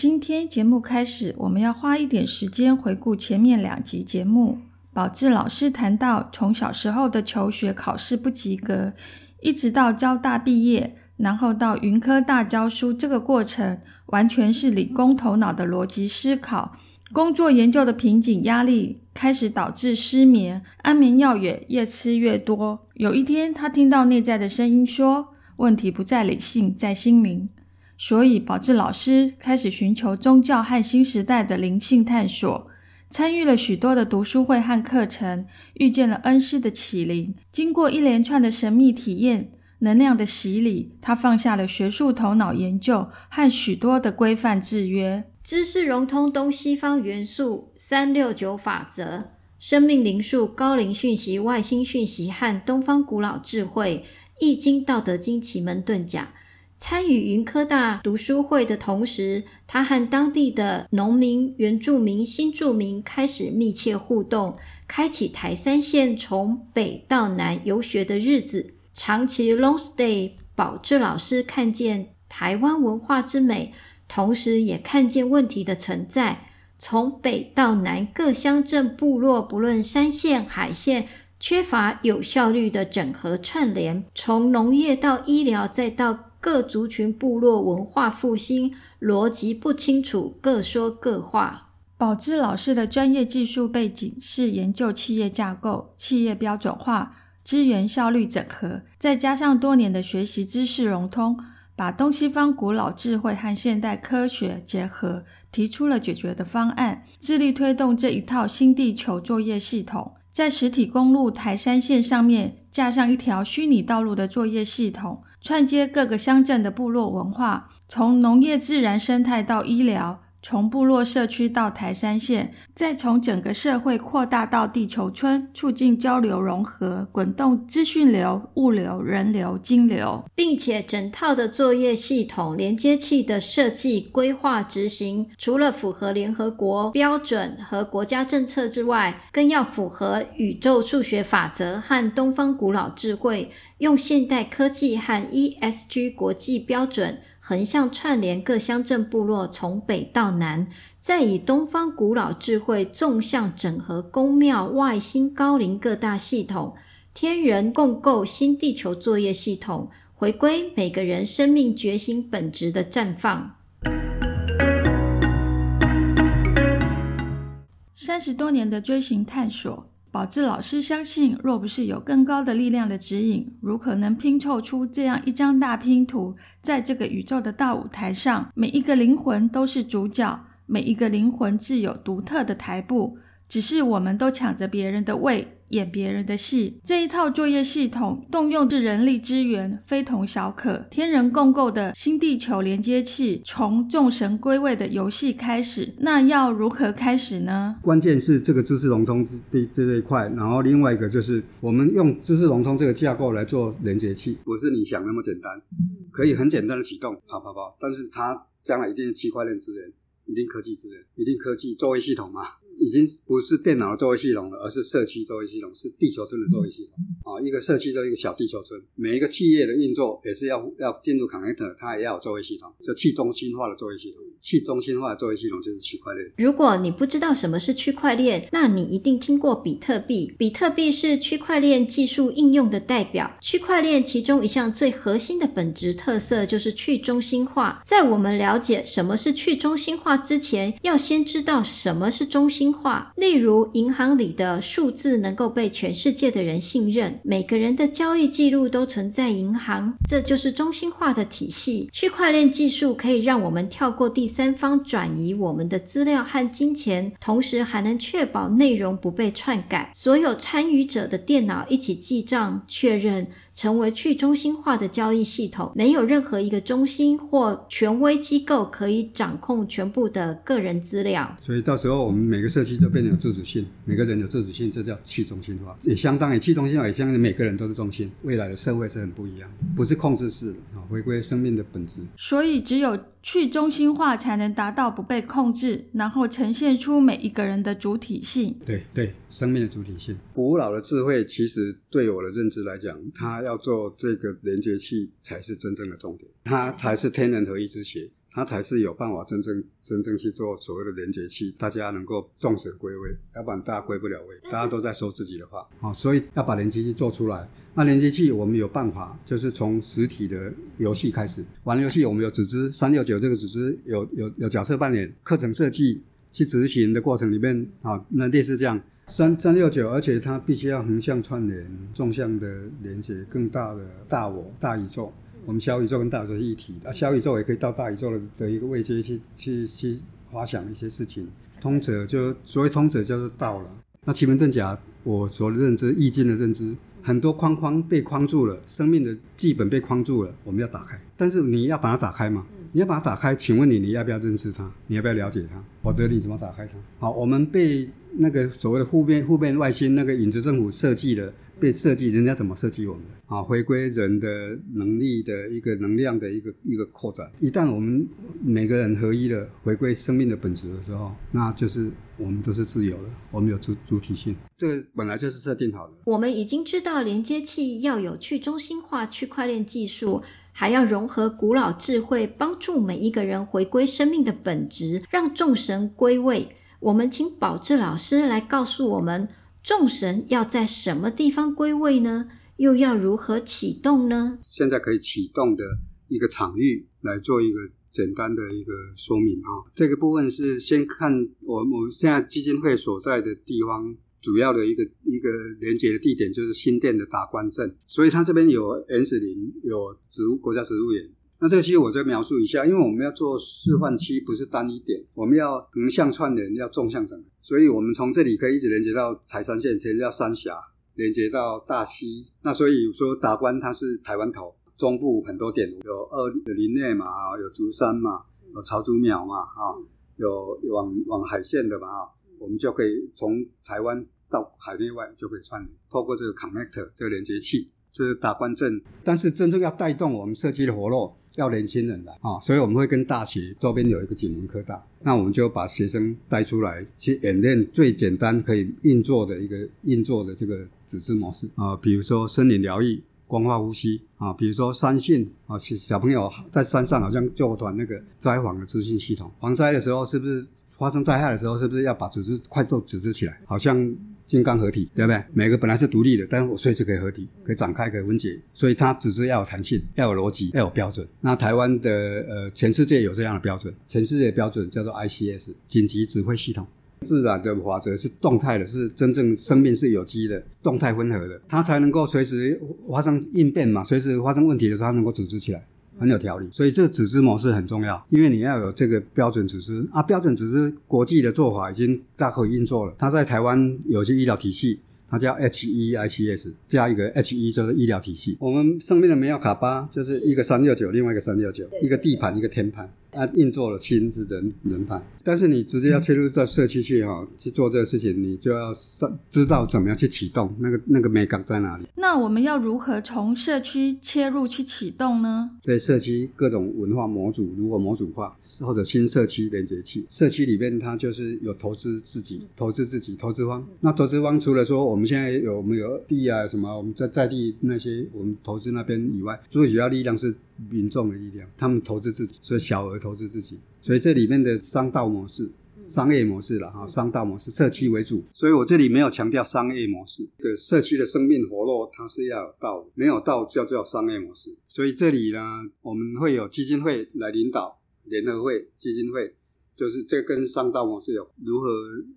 今天节目开始，我们要花一点时间回顾前面两集节目。宝志老师谈到，从小时候的求学考试不及格，一直到交大毕业，然后到云科大教书，这个过程完全是理工头脑的逻辑思考。工作研究的瓶颈压力开始导致失眠，安眠药也越吃越多。有一天，他听到内在的声音说：“问题不在理性，在心灵。”所以，宝智老师开始寻求宗教和新时代的灵性探索，参与了许多的读书会和课程，遇见了恩师的启灵。经过一连串的神秘体验、能量的洗礼，他放下了学术头脑研究和许多的规范制约，知识融通东西方元素、三六九法则、生命灵数、高龄讯息、外星讯息和东方古老智慧、易经、道德经、奇门遁甲。参与云科大读书会的同时，他和当地的农民、原住民、新住民开始密切互动，开启台三线从北到南游学的日子。长期 long stay，保志老师看见台湾文化之美，同时也看见问题的存在。从北到南各乡镇部落，不论山线海线，缺乏有效率的整合串联。从农业到医疗，再到各族群部落文化复兴逻辑不清楚，各说各话。宝芝老师的专业技术背景是研究企业架构、企业标准化、资源效率整合，再加上多年的学习知识融通，把东西方古老智慧和现代科学结合，提出了解决的方案，致力推动这一套新地球作业系统，在实体公路台山线上面架上一条虚拟道路的作业系统。串接各个乡镇的部落文化，从农业、自然生态到医疗。从部落社区到台山县，再从整个社会扩大到地球村，促进交流融合，滚动资讯流、物流、人流、金流，并且整套的作业系统连接器的设计、规划、执行，除了符合联合国标准和国家政策之外，更要符合宇宙数学法则和东方古老智慧，用现代科技和 ESG 国际标准。横向串联各乡镇部落，从北到南，再以东方古老智慧纵向整合宫庙、外星高龄各大系统、天人共构新地球作业系统，回归每个人生命觉醒本质的绽放。三十多年的追寻探索。宝志老师相信，若不是有更高的力量的指引，如何能拼凑出这样一张大拼图？在这个宇宙的大舞台上，每一个灵魂都是主角，每一个灵魂自有独特的台步，只是我们都抢着别人的位。演别人的戏，这一套作业系统动用的人力资源非同小可。天人共构的新地球连接器，从众神归位的游戏开始，那要如何开始呢？关键是这个知识融通这这一块，然后另外一个就是我们用知识融通这个架构来做连接器，不是你想那么简单，可以很简单的启动，啪啪啪，但是它将来一定是区块链资源，一定科技资源，一定科技作为系统嘛。已经不是电脑的作业系统了，而是社区作业系统，是地球村的作业系统啊！一个社区就一个小地球村，每一个企业的运作也是要要进入 connector，它也要有作业系统，就去中心化的作业系统。去中心化作业系统就是区块链。如果你不知道什么是区块链，那你一定听过比特币。比特币是区块链技术应用的代表。区块链其中一项最核心的本质特色就是去中心化。在我们了解什么是去中心化之前，要先知道什么是中心化。例如，银行里的数字能够被全世界的人信任，每个人的交易记录都存在银行，这就是中心化的体系。区块链技术可以让我们跳过第。三方转移我们的资料和金钱，同时还能确保内容不被篡改。所有参与者的电脑一起记账，确认成为去中心化的交易系统，没有任何一个中心或权威机构可以掌控全部的个人资料。所以到时候我们每个社区就变成有自主性，每个人有自主性，这叫去中心化，也相当于去中心化，也相当于每个人都是中心。未来的社会是很不一样，不是控制式的啊，回归生命的本质。所以只有去中心化才能达到不被控制，然后呈现出每一个人的主体性。对对，生命的主体性。古老的智慧其实对我的认知来讲，它要做这个连接器才是真正的重点，它才是天人合一之学。它才是有办法真正真正去做所谓的连接器，大家能够众神归位，要不然大家归不了位，大家都在说自己的话啊，所以要把连接器做出来。那连接器我们有办法，就是从实体的游戏开始玩游戏，我们有组织三六九这个组织有有有角色扮演，课程设计去执行的过程里面啊，那类似这样三三六九，而且它必须要横向串联，纵向的连接更大的大我大宇宙。我们小宇宙跟大宇宙是一体的，小宇宙也可以到大宇宙的的一个位阶去去去发想一些事情。通者就所谓通者叫做道了。那奇门遁甲，我所认知易经的认知，很多框框被框住了，生命的剧本被框住了，我们要打开。但是你要把它打开嘛？你要把它打开，请问你你要不要认识它？你要不要了解它？否则你怎么打开它？好，我们被那个所谓的互变、互变外星那个影子政府设计了。被设计，人家怎么设计我们？啊，回归人的能力的一个能量的一个一个扩展。一旦我们每个人合一了，回归生命的本质的时候，那就是我们都是自由的，我们有主主体性。这个本来就是设定好的。我们已经知道连接器要有去中心化区块链技术，还要融合古老智慧，帮助每一个人回归生命的本质，让众神归位。我们请宝智老师来告诉我们。众神要在什么地方归位呢？又要如何启动呢？现在可以启动的一个场域来做一个简单的一个说明啊。这个部分是先看我我们现在基金会所在的地方，主要的一个一个连接的地点就是新店的达官镇，所以它这边有 N 林，有植物国家植物园。那这个其实我再描述一下，因为我们要做示范区，不是单一点，我们要横向串联，要纵向整合，所以我们从这里可以一直连接到台山县，连接到三峡，连接到大溪。那所以说达官它是台湾头，中部很多点有二有林内嘛，有竹山嘛，有潮竹苗嘛啊，有往往海线的嘛啊，我们就可以从台湾到海内外就可以串联，透过这个 connect 这个连接器。这是打关阵，但是真正要带动我们社区的活络，要年轻人来啊，所以我们会跟大学周边有一个景文科大，那我们就把学生带出来去演练最简单可以运作的一个运作的这个组织模式啊，比如说森林疗愈、光化呼吸啊，比如说山训啊，小朋友在山上好像救团那个灾防的资讯系统，防灾的时候是不是发生灾害的时候是不是要把组织快速组织起来，好像。金刚合体，对不对？每个本来是独立的，但是我随时可以合体，可以展开，可以分解，所以它组织要有弹性，要有逻辑，要有标准。那台湾的呃，全世界有这样的标准，全世界标准叫做 ICS 紧急指挥系统。自然的法则是动态的，是真正生命是有机的，动态温和的，它才能够随时发生应变嘛，随时发生问题的时候，它能够组织起来。很有条理，所以这个组织模式很重要，因为你要有这个标准组织啊，标准组织国际的做法已经大可以运作了。它在台湾有些医疗体系，它叫 H E I C S 加一个 H E 就是医疗体系。我们生命的梅奥卡巴就是一个三六九，另外一个三六九，一个地盘一个天盘。啊，运作的心是人人派，但是你直接要切入到社区去哈，去做这个事情，你就要知知道怎么样去启动那个那个美感在哪里。那我们要如何从社区切入去启动呢？对社区各种文化模组，如果模组化或者新社区连接器，社区里面它就是有投资自己，投资自己，投资方。那投资方除了说我们现在有我们有地啊什么，我们在在地那些我们投资那边以外，最主要力量是。民众的力量，他们投资自己，所以小额投资自己，所以这里面的商道模式、商业模式了哈，商道模式，社区为主，所以我这里没有强调商业模式。这个社区的生命活络，它是要有道，没有道叫做商业模式。所以这里呢，我们会有基金会来领导，联合会基金会，就是这跟商道模式有如何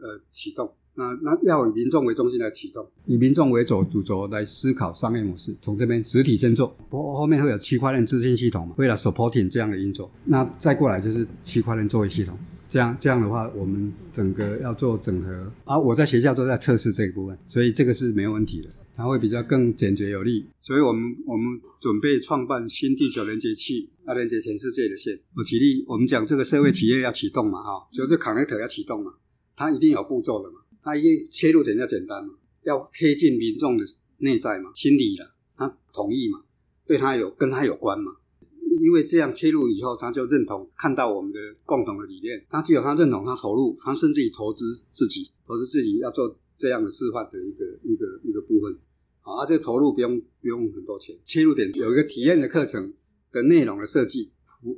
呃启动。那那要以民众为中心来启动，以民众为主主轴来思考商业模式。从这边实体先做，后后面会有区块链资讯系统嘛，为了 supporting 这样的运作。那再过来就是区块链作为系统，这样这样的话，我们整个要做整合。啊，我在学校都在测试这一部分，所以这个是没有问题的。它会比较更简洁有力。所以我们我们准备创办新地球连接器，要连接全世界的线。我举例，我们讲这个社会企业要启动嘛，哈，就是 connector 要启动嘛，它一定有步骤的嘛，它一切入点要简单嘛，要贴近民众的内在嘛，心理的，他同意嘛，对他有跟他有关嘛。因为这样切入以后，他就认同看到我们的共同的理念，他只有他认同，他投入，他甚至于投资自己，投资自己要做这样的示范的一个一个一个部分。啊，这个投入不用不用很多钱，切入点有一个体验的课程的内容的设计，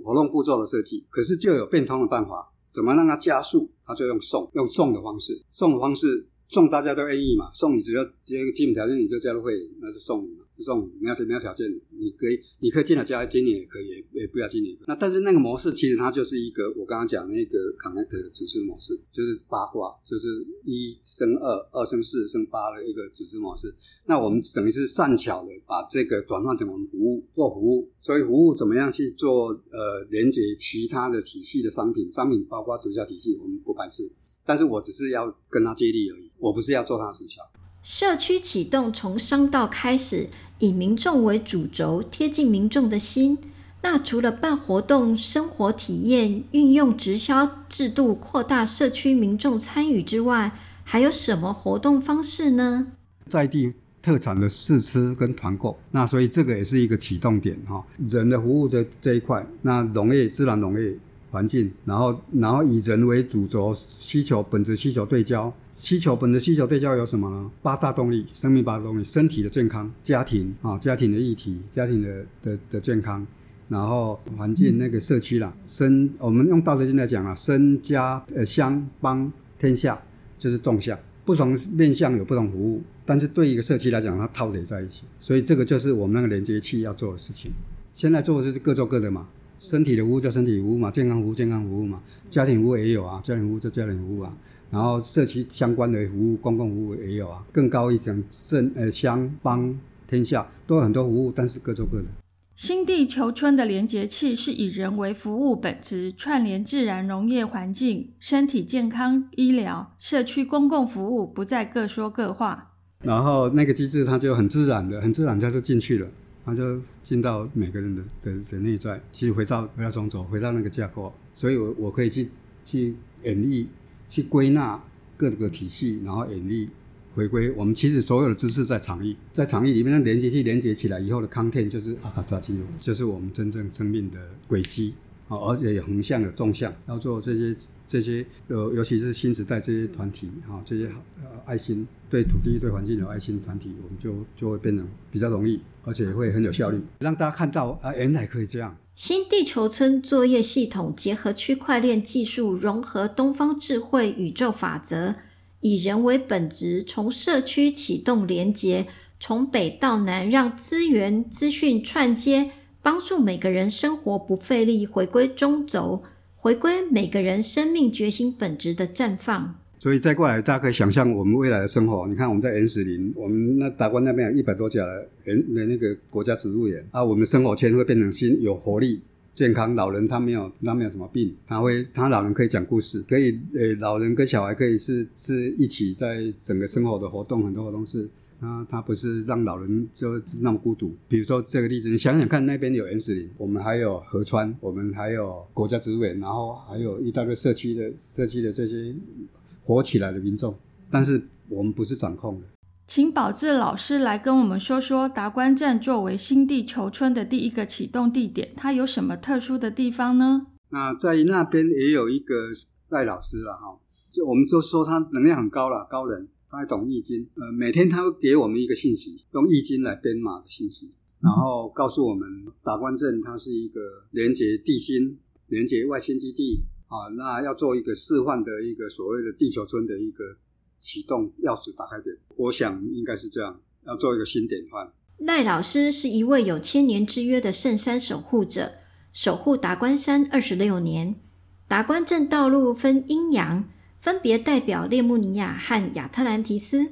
活动步骤的设计，可是就有变通的办法，怎么让它加速？就用送，用送的方式，送的方式送大家都愿意嘛，送你只要只要一个基本条件，你就加入会，那就送你嘛。这种你要什么样条件，你可以，你可以进来加今年也可以，也也不要今年。那但是那个模式其实它就是一个我刚刚讲那个 connect 的指示模式，就是八卦，就是一生二，二生四，生八的一个指示模式。那我们等于是善巧的把这个转换成我们服务做服务，所以服务怎么样去做呃连接其他的体系的商品，商品包括直销体系，我们不排斥，但是我只是要跟他接力而已，我不是要做他直销。社区启动从商道开始，以民众为主轴，贴近民众的心。那除了办活动、生活体验、运用直销制度扩大社区民众参与之外，还有什么活动方式呢？在地特产的试吃跟团购，那所以这个也是一个启动点哈。人的服务这这一块，那农业、自然农业。环境，然后然后以人为主轴，需求本质需求对焦，需求本质需求对焦有什么呢？八大动力，生命八大动力，身体的健康，家庭啊，家庭的议题，家庭的的的健康，然后环境那个社区啦，身我们用道德经来讲啊，身家呃乡邦天下就是纵向，不同面向有不同服务，但是对一个社区来讲，它套叠在一起，所以这个就是我们那个连接器要做的事情。现在做的就是各做各的嘛。身体的服务叫身体服务嘛，健康服务健康服务嘛，家庭服务也有啊，家庭服务叫家庭服务啊，然后社区相关的服务、公共服务也有啊，更高一层镇呃乡邦天下都有很多服务，但是各做各的。新地球村的连接器是以人为服务本质，串联自然、农业环境、身体健康、医疗、社区公共服务，不再各说各话。然后那个机制它就很自然的、很自然，它就进去了。他就进到每个人的的的内在，其实回到回到中轴，回到那个架构，所以我我可以去去演绎，去归纳各个体系，然后演绎回归。我们其实所有的知识在场域，在场域里面的连接器连接起来以后的康片就是阿卡萨记录，就是我们真正生命的轨迹。而且有横向有纵向，要做这些这些呃，尤其是新时代这些团体哈，这些呃爱心对土地对环境有爱心团体，我们就就会变得比较容易，而且会很有效率，让大家看到啊，原来可以这样。新地球村作业系统结合区块链技术，融合东方智慧宇宙法则，以人为本质，从社区启动连接，从北到南，让资源资讯串接。帮助每个人生活不费力，回归中轴，回归每个人生命觉醒本质的绽放。所以再过来，大家可以想象我们未来的生活。你看，我们在原始林，我们那达官那边有一百多家的原的那个国家植物园啊，我们生活圈会变成新有活力、健康。老人他没有，他没有什么病，他会，他老人可以讲故事，可以，呃，老人跟小孩可以是是一起在整个生活的活动，很多活动是。他他不是让老人就那么孤独。比如说这个例子，你想想看，那边有原始林，我们还有河川，我们还有国家植物园，然后还有一大堆社区的社区的这些活起来的民众，但是我们不是掌控的。请宝志老师来跟我们说说达官站作为新地球村的第一个启动地点，它有什么特殊的地方呢？那在那边也有一个赖老师了哈，就我们就说他能量很高了，高人。他还懂易经，呃，每天他会给我们一个信息，用易经来编码的信息，然后告诉我们达官镇它是一个连接地心、连接外星基地啊，那要做一个示范的一个所谓的地球村的一个启动钥匙打开点，我想应该是这样，要做一个新典范。赖老师是一位有千年之约的圣山守护者，守护达官山二十六年，达官镇道路分阴阳。分别代表列穆尼亚和亚特兰提斯，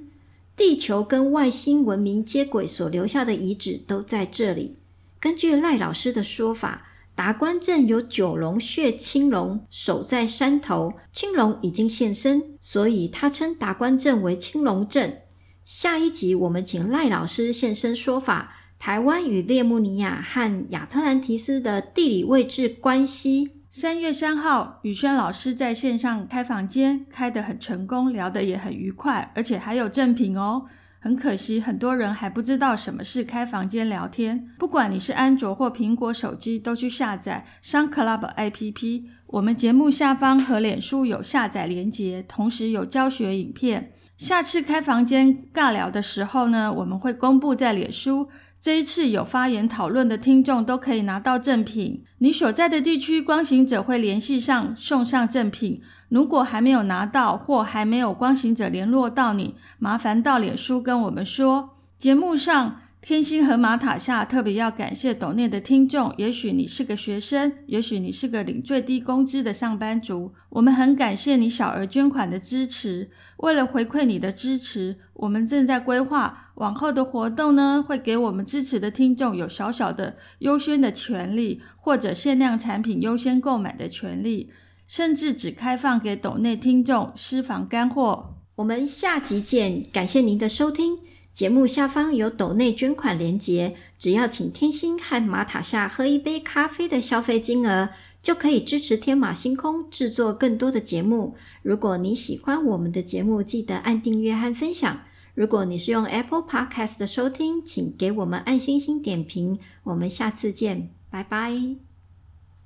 地球跟外星文明接轨所留下的遗址都在这里。根据赖老师的说法，达官镇有九龙血青龙守在山头，青龙已经现身，所以他称达官镇为青龙镇。下一集我们请赖老师现身说法，台湾与列穆尼亚和亚特兰提斯的地理位置关系。三月三号，宇轩老师在线上开房间，开得很成功，聊得也很愉快，而且还有赠品哦。很可惜，很多人还不知道什么是开房间聊天。不管你是安卓或苹果手机，都去下载 Sun Club APP。我们节目下方和脸书有下载连结，同时有教学影片。下次开房间尬聊的时候呢，我们会公布在脸书。这一次有发言讨论的听众都可以拿到赠品。你所在的地区光行者会联系上送上赠品。如果还没有拿到或还没有光行者联络到你，麻烦到脸书跟我们说。节目上。天星和马塔夏特别要感谢抖内的听众。也许你是个学生，也许你是个领最低工资的上班族，我们很感谢你小额捐款的支持。为了回馈你的支持，我们正在规划往后的活动呢，会给我们支持的听众有小小的优先的权利，或者限量产品优先购买的权利，甚至只开放给抖内听众私房干货。我们下集见，感谢您的收听。节目下方有斗内捐款连结，只要请天星和马塔夏喝一杯咖啡的消费金额，就可以支持天马星空制作更多的节目。如果你喜欢我们的节目，记得按订阅和分享。如果你是用 Apple Podcast 的收听，请给我们按星星点评。我们下次见，拜拜。